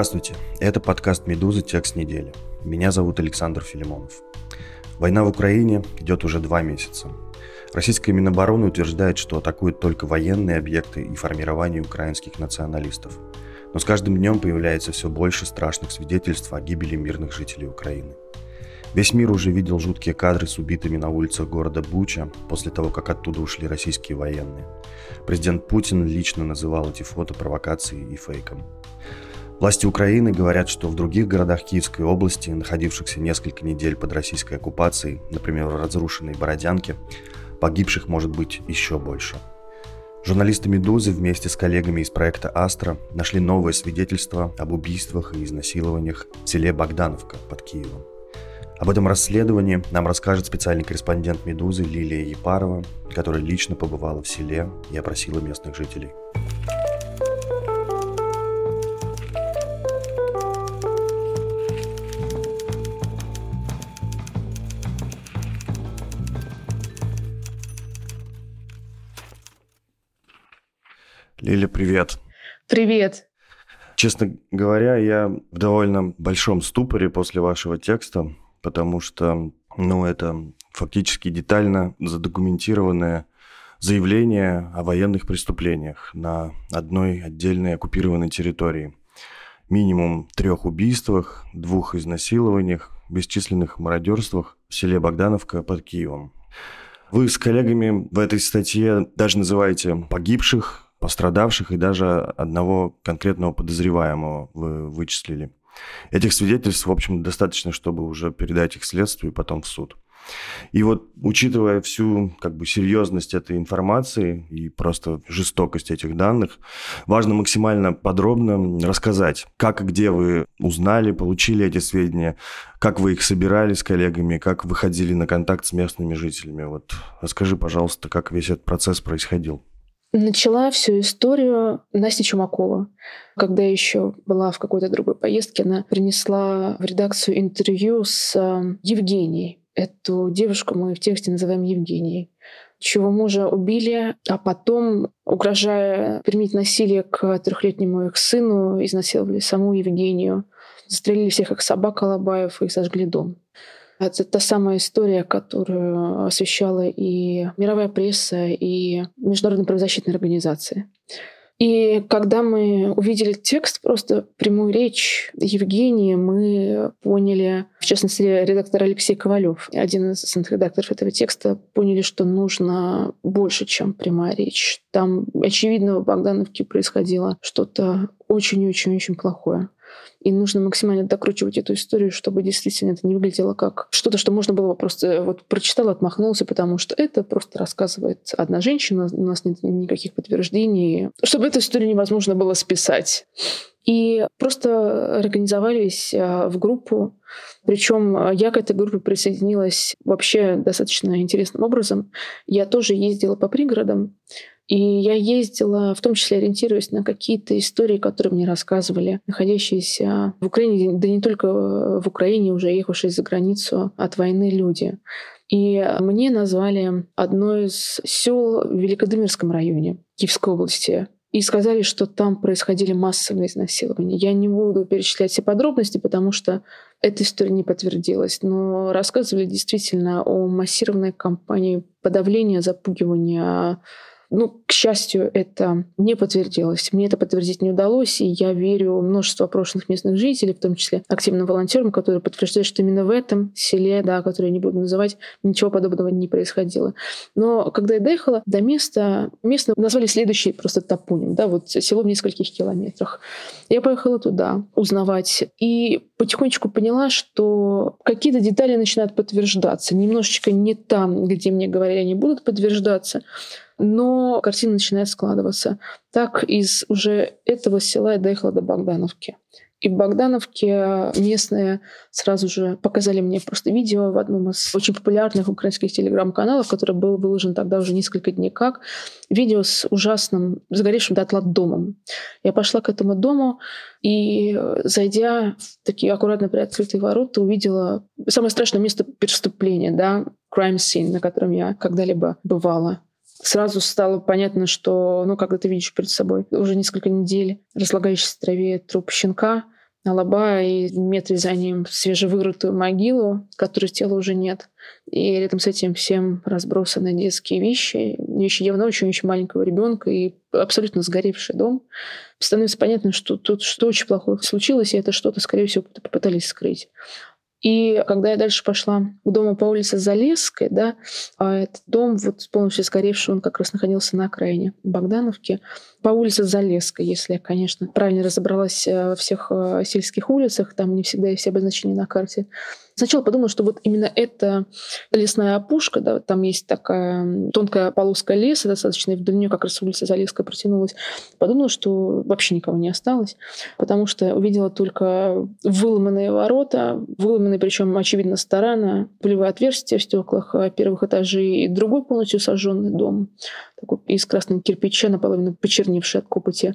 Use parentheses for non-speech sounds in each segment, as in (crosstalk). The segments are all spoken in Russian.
Здравствуйте, это подкаст «Медуза. Текст недели». Меня зовут Александр Филимонов. Война в Украине идет уже два месяца. Российская Минобороны утверждает, что атакует только военные объекты и формирование украинских националистов. Но с каждым днем появляется все больше страшных свидетельств о гибели мирных жителей Украины. Весь мир уже видел жуткие кадры с убитыми на улицах города Буча после того, как оттуда ушли российские военные. Президент Путин лично называл эти фото провокацией и фейком. Власти Украины говорят, что в других городах Киевской области, находившихся несколько недель под российской оккупацией, например, в разрушенной Бородянке, погибших может быть еще больше. Журналисты «Медузы» вместе с коллегами из проекта «Астра» нашли новое свидетельство об убийствах и изнасилованиях в селе Богдановка под Киевом. Об этом расследовании нам расскажет специальный корреспондент «Медузы» Лилия Епарова, которая лично побывала в селе и опросила местных жителей. Лиля, привет. Привет. Честно говоря, я в довольно большом ступоре после вашего текста, потому что, ну, это фактически детально задокументированное заявление о военных преступлениях на одной отдельной оккупированной территории. Минимум трех убийствах, двух изнасилованиях, бесчисленных мародерствах в селе Богдановка под Киевом. Вы с коллегами в этой статье даже называете погибших пострадавших и даже одного конкретного подозреваемого вы вычислили. Этих свидетельств, в общем, достаточно, чтобы уже передать их следствию и потом в суд. И вот, учитывая всю как бы серьезность этой информации и просто жестокость этих данных, важно максимально подробно рассказать, как и где вы узнали, получили эти сведения, как вы их собирали с коллегами, как выходили на контакт с местными жителями. Вот расскажи, пожалуйста, как весь этот процесс происходил. Начала всю историю Настя Чумакова. Когда еще была в какой-то другой поездке, она принесла в редакцию интервью с э, Евгенией. Эту девушку мы в тексте называем Евгенией чего мужа убили, а потом, угрожая применить насилие к трехлетнему их сыну, изнасиловали саму Евгению, застрелили всех их собак Алабаев и сожгли дом. Это та самая история, которую освещала и мировая пресса, и международные правозащитные организации. И когда мы увидели текст, просто прямую речь Евгении, мы поняли, в частности, редактор Алексей Ковалев, один из основных редакторов этого текста, поняли, что нужно больше, чем прямая речь. Там, очевидно, в Богдановке происходило что-то очень-очень-очень плохое. И нужно максимально докручивать эту историю, чтобы действительно это не выглядело как что-то, что можно было просто вот прочитал, отмахнулся, потому что это просто рассказывает одна женщина, у нас нет никаких подтверждений, чтобы эту историю невозможно было списать. И просто организовались а, в группу. Причем я к этой группе присоединилась вообще достаточно интересным образом. Я тоже ездила по пригородам, и я ездила, в том числе ориентируясь на какие-то истории, которые мне рассказывали, находящиеся в Украине, да не только в Украине, уже ехавшие за границу от войны люди. И мне назвали одно из сел в Великодымерском районе Киевской области. И сказали, что там происходили массовые изнасилования. Я не буду перечислять все подробности, потому что эта история не подтвердилась. Но рассказывали действительно о массированной кампании подавления, запугивания ну, к счастью, это не подтвердилось. Мне это подтвердить не удалось, и я верю множество опрошенных местных жителей, в том числе активным волонтерам, которые подтверждают, что именно в этом селе, да, которое я не буду называть, ничего подобного не происходило. Но когда я доехала до места, место назвали следующий просто топоним, да, вот село в нескольких километрах. Я поехала туда узнавать и потихонечку поняла, что какие-то детали начинают подтверждаться. Немножечко не там, где мне говорили, они будут подтверждаться, Но картина начинает складываться. Так из уже этого села я доехала до Богдановки. И в Богдановке местные сразу же показали мне просто видео в одном из очень популярных украинских телеграм-каналов, который был выложен тогда уже несколько дней как. Видео с ужасным, загоревшим дотла домом. Я пошла к этому дому и, зайдя в такие аккуратно приоткрытые ворота, увидела самое страшное место преступления, да, crime scene, на котором я когда-либо бывала сразу стало понятно, что, ну, когда ты видишь перед собой уже несколько недель разлагающийся в траве труп щенка, лоба и метре за ним свежевырытую могилу, которой тела уже нет. И рядом с этим всем разбросаны детские вещи, вещи явно очень-очень маленького ребенка и абсолютно сгоревший дом. Становится понятно, что тут что очень плохое случилось, и это что-то, скорее всего, попытались скрыть. И когда я дальше пошла к дому по улице Залесской, да, а этот дом, вот полностью сгоревший, он как раз находился на окраине Богдановки, по улице Залесской, если я, конечно, правильно разобралась э, во всех э, сельских улицах, там не всегда есть обозначения на карте. Сначала подумала, что вот именно эта лесная опушка, да, там есть такая тонкая полоска леса достаточно, и вдоль нее как раз улица Залеская протянулась. Подумала, что вообще никого не осталось, потому что увидела только выломанные ворота, выломанные, причем, очевидно, сторона, пулевые отверстия в стеклах э, первых этажей и другой полностью сожженный дом, такой из красного кирпича, наполовину почерневший от копоти.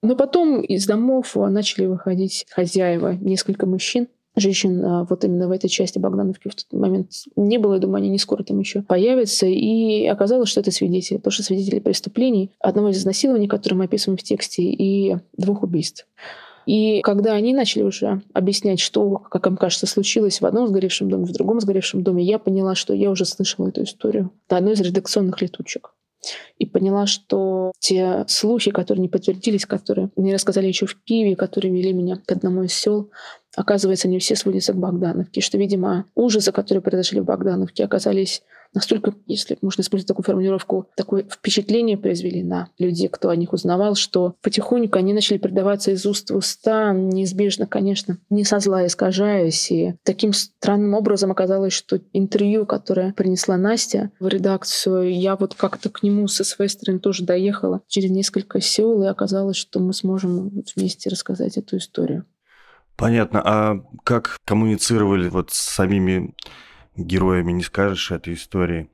Но потом из домов начали выходить хозяева, несколько мужчин, женщин а, вот именно в этой части Богдановки в тот момент не было. Я думаю, они не скоро там еще появятся. И оказалось, что это свидетели. То, что свидетели преступлений, одного из изнасилований, которые мы описываем в тексте, и двух убийств. И когда они начали уже объяснять, что, как им кажется, случилось в одном сгоревшем доме, в другом сгоревшем доме, я поняла, что я уже слышала эту историю. Это одной из редакционных летучек и поняла, что те слухи, которые не подтвердились, которые мне рассказали еще в Киеве, которые вели меня к одному из сел, оказывается, не все сводятся к Богдановке, что, видимо, ужасы, которые произошли в Богдановке, оказались настолько, если можно использовать такую формулировку, такое впечатление произвели на людей, кто о них узнавал, что потихоньку они начали предаваться из уст в уста, неизбежно, конечно, не со зла искажаясь. И таким странным образом оказалось, что интервью, которое принесла Настя в редакцию, я вот как-то к нему со своей стороны тоже доехала через несколько сел, и оказалось, что мы сможем вместе рассказать эту историю. Понятно. А как коммуницировали вот с самими героями, не скажешь этой истории?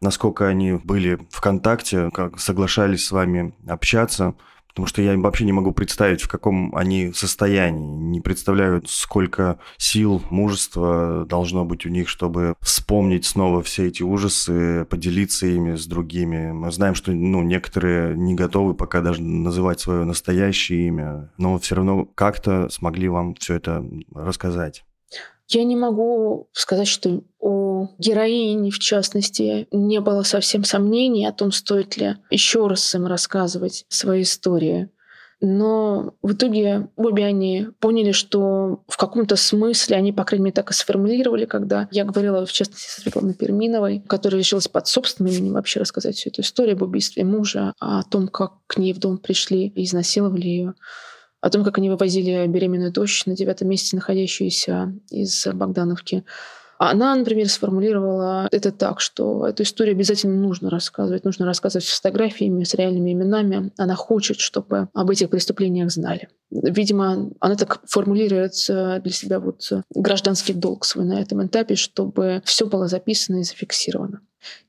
Насколько они были в контакте, как соглашались с вами общаться? Потому что я вообще не могу представить, в каком они состоянии. Не представляю, сколько сил, мужества должно быть у них, чтобы вспомнить снова все эти ужасы, поделиться ими с другими. Мы знаем, что ну, некоторые не готовы пока даже называть свое настоящее имя, но все равно как-то смогли вам все это рассказать. Я не могу сказать, что у героини, в частности, не было совсем сомнений о том, стоит ли еще раз им рассказывать свои истории. Но в итоге обе они поняли, что в каком-то смысле они, по крайней мере, так и сформулировали, когда я говорила, в частности, со Светланой Перминовой, которая решилась под собственным именем вообще рассказать всю эту историю об убийстве мужа, о том, как к ней в дом пришли и изнасиловали ее о том, как они вывозили беременную дочь на девятом месяце, находящуюся из Богдановки. Она, например, сформулировала это так, что эту историю обязательно нужно рассказывать. Нужно рассказывать с фотографиями, с реальными именами. Она хочет, чтобы об этих преступлениях знали. Видимо, она так формулирует для себя вот гражданский долг свой на этом этапе, чтобы все было записано и зафиксировано.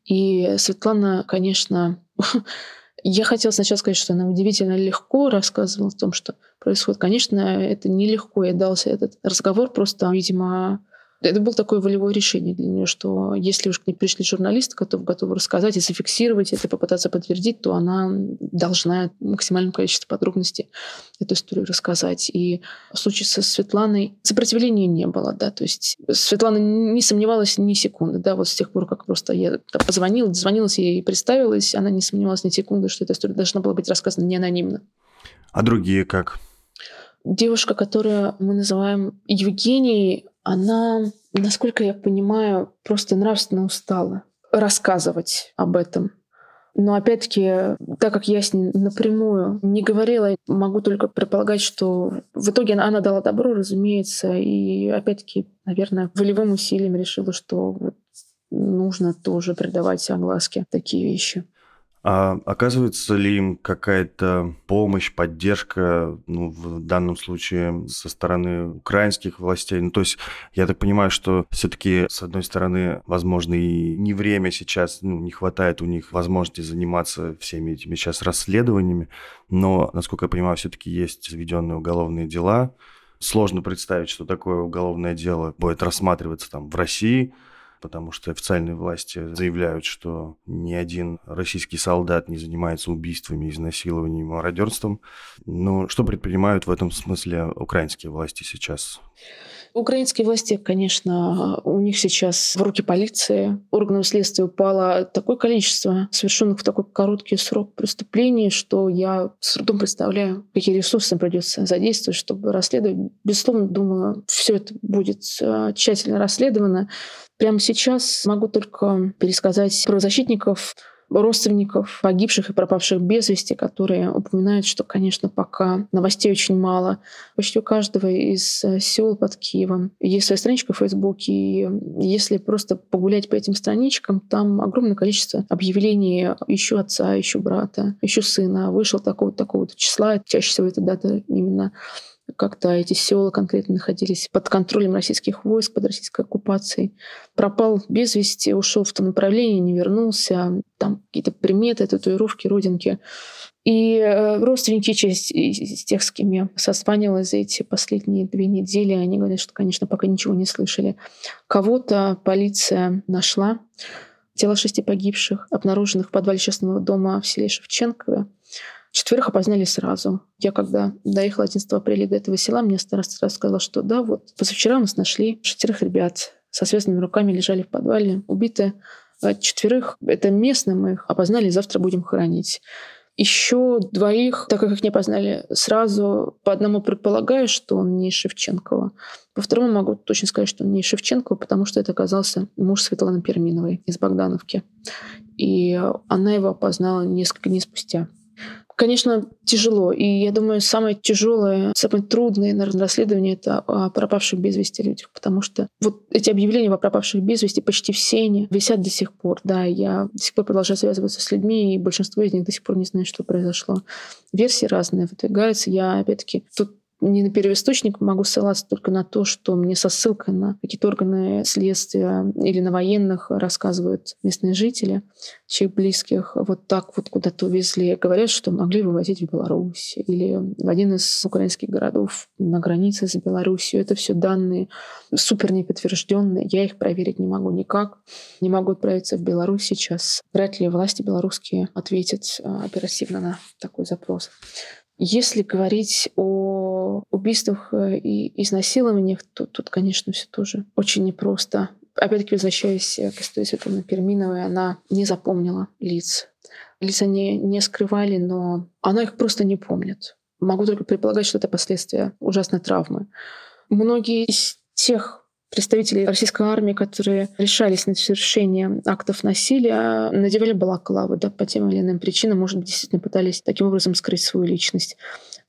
И Светлана, конечно, (laughs) я хотела сначала сказать, что она удивительно легко рассказывала о том, что происходит. Конечно, это нелегко ей дался этот разговор, просто, видимо, это было такое волевое решение для нее, что если уж к ней пришли журналисты, которые готовы рассказать и зафиксировать это, попытаться подтвердить, то она должна в максимальном количестве подробностей эту историю рассказать. И в случае со Светланой сопротивления не было, да, то есть Светлана не сомневалась ни секунды, да, вот с тех пор, как просто я позвонила, дозвонилась ей и представилась, она не сомневалась ни секунды, что эта история должна была быть рассказана не анонимно. А другие как? Девушка, которую мы называем Евгенией, она, насколько я понимаю, просто нравственно устала рассказывать об этом. Но опять-таки, так как я с ней напрямую не говорила, могу только предполагать, что в итоге она, дала добро, разумеется, и опять-таки, наверное, волевым усилием решила, что нужно тоже придавать огласке такие вещи. А оказывается ли им какая-то помощь, поддержка, ну, в данном случае со стороны украинских властей? Ну, то есть я так понимаю, что все-таки, с одной стороны, возможно, и не время сейчас, ну, не хватает у них возможности заниматься всеми этими сейчас расследованиями, но, насколько я понимаю, все-таки есть заведенные уголовные дела. Сложно представить, что такое уголовное дело будет рассматриваться там в России, потому что официальные власти заявляют, что ни один российский солдат не занимается убийствами, изнасилованием, мародерством. Но что предпринимают в этом смысле украинские власти сейчас? Украинские власти, конечно, у них сейчас в руки полиции, органов следствия упало такое количество совершенных в такой короткий срок преступлений, что я с трудом представляю, какие ресурсы придется задействовать, чтобы расследовать. Безусловно, думаю, все это будет э, тщательно расследовано. Прямо сейчас могу только пересказать про защитников родственников погибших и пропавших без вести, которые упоминают, что, конечно, пока новостей очень мало. Почти у каждого из э, сел под Киевом есть своя страничка в Фейсбуке, и если просто погулять по этим страничкам, там огромное количество объявлений еще отца, еще брата, еще сына. Вышел такого-то, такого-то числа. Чаще всего это дата именно как-то эти села конкретно находились под контролем российских войск, под российской оккупацией. Пропал без вести, ушел в том направлении, не вернулся. Там какие-то приметы, татуировки, родинки. И э, родственники часть из тех, с кем я созванивалась за эти последние две недели, они говорят, что, конечно, пока ничего не слышали. Кого-то полиция нашла. Тело шести погибших, обнаруженных в подвале частного дома в селе Шевченково. Четверых опознали сразу. Я когда доехала 11 апреля до этого села, мне староста сказала, что да, вот позавчера нас нашли шестерых ребят со связанными руками лежали в подвале, убиты. А четверых, это местные, мы их опознали, завтра будем хоронить. Еще двоих, так как их не опознали сразу, по одному предполагаю, что он не Шевченкова. По второму могу точно сказать, что он не Шевченкова, потому что это оказался муж Светланы Перминовой из Богдановки. И она его опознала несколько дней спустя. Конечно, тяжело. И я думаю, самое тяжелое, самое трудное, наверное, расследование — это о пропавших без вести людях. Потому что вот эти объявления о пропавших без вести, почти все они висят до сих пор. Да, я до сих пор продолжаю связываться с людьми, и большинство из них до сих пор не знает, что произошло. Версии разные выдвигаются. Я, опять-таки, тут не на первоисточник могу ссылаться только на то, что мне со ссылкой на какие-то органы следствия или на военных рассказывают местные жители, чьих близких вот так вот куда-то увезли. Говорят, что могли вывозить в Беларусь или в один из украинских городов на границе с Беларусью. Это все данные супер неподтвержденные. Я их проверить не могу никак. Не могу отправиться в Беларусь сейчас. Вряд ли власти белорусские ответят а, оперативно на такой запрос. Если говорить о убийствах э, и изнасилованиях, то тут, конечно, все тоже очень непросто. Опять-таки, возвращаясь к истории Светланы Перминовой, она не запомнила лиц. Лиц они не скрывали, но она их просто не помнит. Могу только предполагать, что это последствия ужасной травмы. Многие из тех представители российской армии, которые решались на совершение актов насилия, надевали балаклавы да, по тем или иным причинам, может быть, действительно пытались таким образом скрыть свою личность.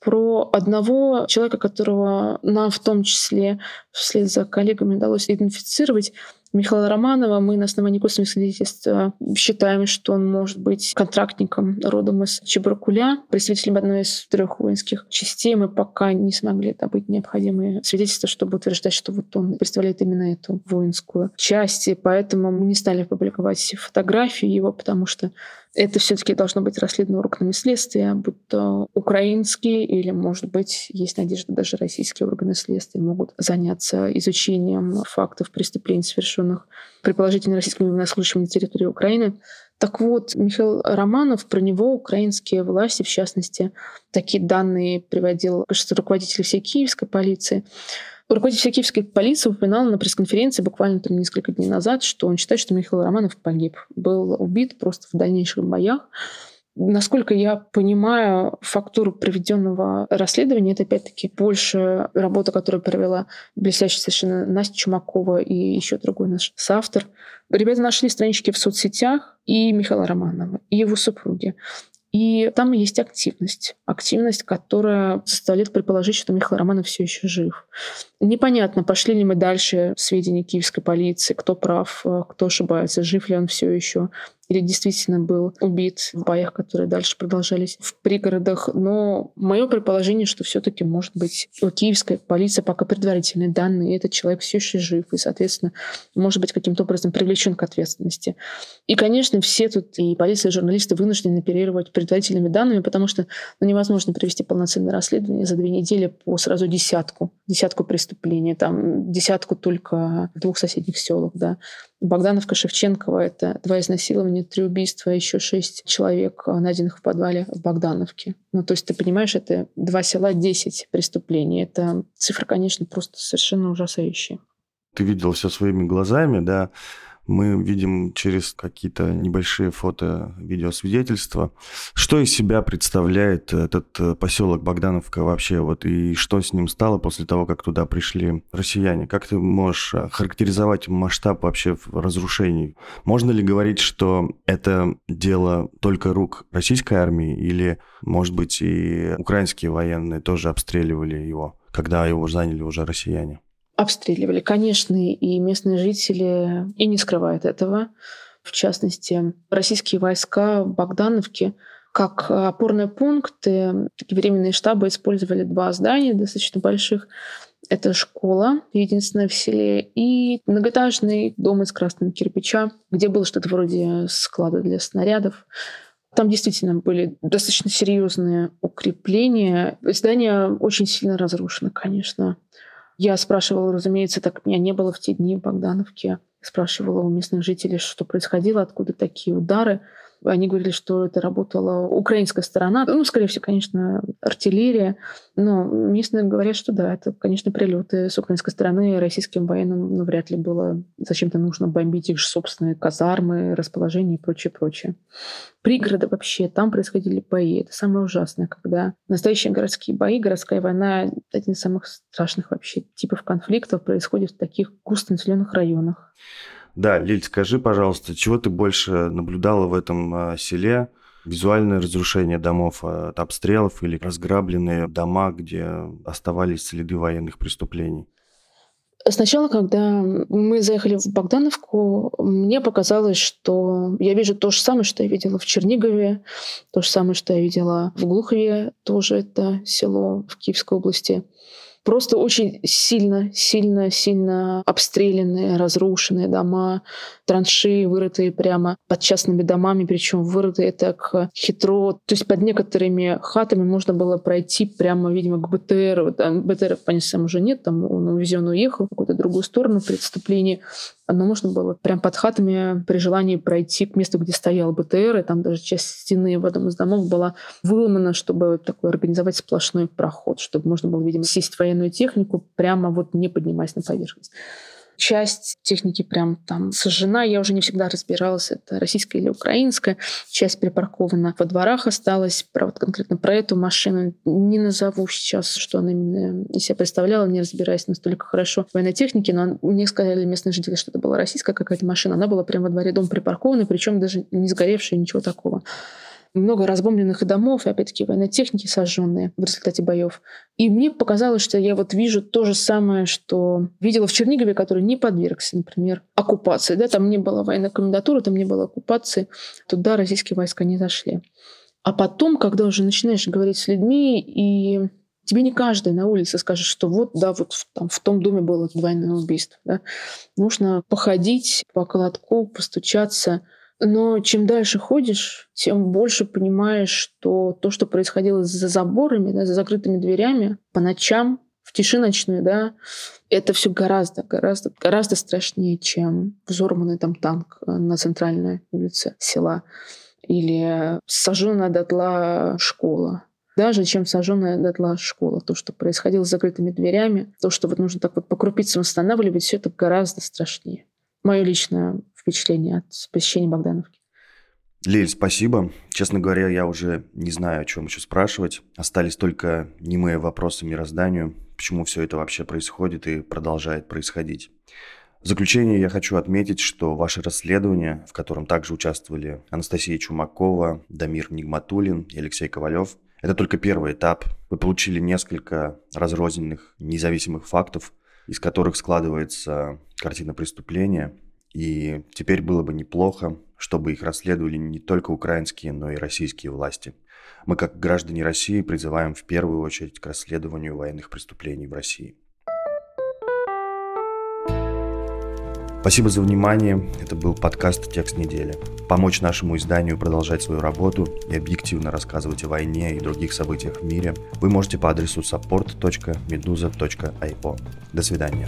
Про одного человека, которого нам в том числе вслед за коллегами удалось идентифицировать, Михаила Романова мы на основании косвенных свидетельств э, считаем, что он может быть контрактником родом из Чебаркуля, представителем одной из трех воинских частей. Мы пока не смогли добыть необходимые свидетельства, чтобы утверждать, что вот он представляет именно эту воинскую часть. И поэтому мы не стали публиковать фотографии его, потому что это все-таки должно быть расследовано органами следствия, будь то украинские или, может быть, есть надежда, даже российские органы следствия могут заняться изучением фактов преступлений, совершенных предположительно российскими военнослужащими на территории Украины. Так вот, Михаил Романов, про него украинские власти, в частности, такие данные приводил, кажется, руководитель всей киевской полиции, Руководитель киевской полиции упоминал на пресс-конференции буквально там несколько дней назад, что он считает, что Михаил Романов погиб. Был убит просто в дальнейших боях. Насколько я понимаю фактуру проведенного расследования, это опять-таки больше работа, которую провела блестящая совершенно Настя Чумакова и еще другой наш соавтор. Ребята нашли странички в соцсетях и Михаила Романова, и его супруги. И там есть активность. Активность, которая заставляет предположить, что Михаил Романов все еще жив. Непонятно, пошли ли мы дальше сведения киевской полиции, кто прав, кто ошибается, жив ли он все еще или действительно был убит в боях, которые дальше продолжались в пригородах. Но мое предположение, что все-таки, может быть, у киевской полиции пока предварительные данные, и этот человек все еще жив, и, соответственно, может быть каким-то образом привлечен к ответственности. И, конечно, все тут, и полиция, и журналисты вынуждены оперировать предварительными данными, потому что ну, невозможно провести полноценное расследование за две недели по сразу десятку, десятку преступлений, там десятку только двух соседних селах, да. Богдановка, Шевченкова — это два изнасилования, три убийства, еще шесть человек, а, найденных в подвале в Богдановке. Ну, то есть ты понимаешь, это два села, десять преступлений. Это цифра, конечно, просто совершенно ужасающая. Ты видел все своими глазами, да? Мы видим через какие-то небольшие фото, видеосвидетельства, что из себя представляет этот э, поселок Богдановка вообще, вот и что с ним стало после того, как туда пришли россияне. Как ты можешь э, характеризовать масштаб вообще разрушений? Можно ли говорить, что это дело только рук российской армии или, может быть, и украинские военные тоже обстреливали его, когда его заняли уже россияне? Обстреливали. Конечно, и местные жители и не скрывают этого. В частности, российские войска в Богдановке как опорные пункты, такие временные штабы использовали два здания достаточно больших. Это школа, единственная в селе, и многоэтажный дом из красного кирпича, где было что-то вроде склада для снарядов. Там действительно были достаточно серьезные укрепления. Здание очень сильно разрушено, конечно. Я спрашивала, разумеется, так меня не было в те дни в Богдановке. Спрашивала у местных жителей, что происходило, откуда такие удары. Они говорили, что это работала украинская сторона. Ну, скорее всего, конечно, артиллерия. Но местные говорят, что да, это, конечно, прилеты с украинской стороны. Российским военным ну, вряд ли было зачем-то нужно бомбить их собственные казармы, расположения и прочее, прочее. Пригороды вообще, там происходили бои. Это самое ужасное, когда настоящие городские бои, городская война, один из самых страшных вообще типов конфликтов происходит в таких густонаселенных районах. Да, Лиль, скажи, пожалуйста, чего ты больше наблюдала в этом а, селе? Визуальное разрушение домов от обстрелов или разграбленные дома, где оставались следы военных преступлений? Сначала, когда мы заехали в Богдановку, мне показалось, что я вижу то же самое, что я видела в Чернигове, то же самое, что я видела в Глухове, тоже это село в Киевской области просто очень сильно, сильно, сильно обстрелянные, разрушенные дома, траншеи, вырытые прямо под частными домами, причем вырытые так хитро. То есть под некоторыми хатами можно было пройти прямо, видимо, к БТР. Там БТР, понятно, уже нет, там он увезен, уехал в какую-то другую сторону при отступлении но можно было прям под хатами при желании пройти к месту, где стоял БТР, и там даже часть стены в одном из домов была выломана, чтобы такой организовать сплошной проход, чтобы можно было, видимо, сесть в военную технику, прямо вот не поднимаясь на поверхность. Часть техники прям там сожжена. Я уже не всегда разбиралась, это российская или украинская. Часть припаркована во дворах осталась. Про, вот конкретно про эту машину не назову сейчас, что она именно из себя представляла, не разбираясь настолько хорошо в военной технике, но мне сказали местные жители, что это была российская какая-то машина. Она была прямо во дворе дома припаркована, причем даже не сгоревшая, ничего такого много разбомбленных домов, и опять-таки военной техники сожженные в результате боев. И мне показалось, что я вот вижу то же самое, что видела в Чернигове, который не подвергся, например, оккупации. Да, там не было военной комендатуры, там не было оккупации. Туда российские войска не зашли. А потом, когда уже начинаешь говорить с людьми, и тебе не каждый на улице скажет, что вот, да, вот в, там, в том доме было двойное убийство. Да. Нужно походить по колотку, постучаться – но чем дальше ходишь, тем больше понимаешь, что то, что происходило за заборами, да, за закрытыми дверями, по ночам, в тиши ночной, да, это все гораздо, гораздо, гораздо страшнее, чем взорванный там танк на центральной улице села или сожженная дотла школа. Даже чем сожженная дотла школа. То, что происходило с закрытыми дверями, то, что вот нужно так вот по крупицам восстанавливать, все это гораздо страшнее. Мое личное впечатление от посещения Богдановки. Лиль, спасибо. Честно говоря, я уже не знаю, о чем еще спрашивать. Остались только немые вопросы мирозданию, почему все это вообще происходит и продолжает происходить. В заключение я хочу отметить, что ваше расследование, в котором также участвовали Анастасия Чумакова, Дамир Нигматулин и Алексей Ковалев, это только первый этап. Вы получили несколько разрозненных независимых фактов, из которых складывается картина преступления – и теперь было бы неплохо, чтобы их расследовали не только украинские, но и российские власти. Мы, как граждане России, призываем в первую очередь к расследованию военных преступлений в России. Спасибо за внимание. Это был подкаст «Текст недели». Помочь нашему изданию продолжать свою работу и объективно рассказывать о войне и других событиях в мире вы можете по адресу support.meduza.io. До свидания.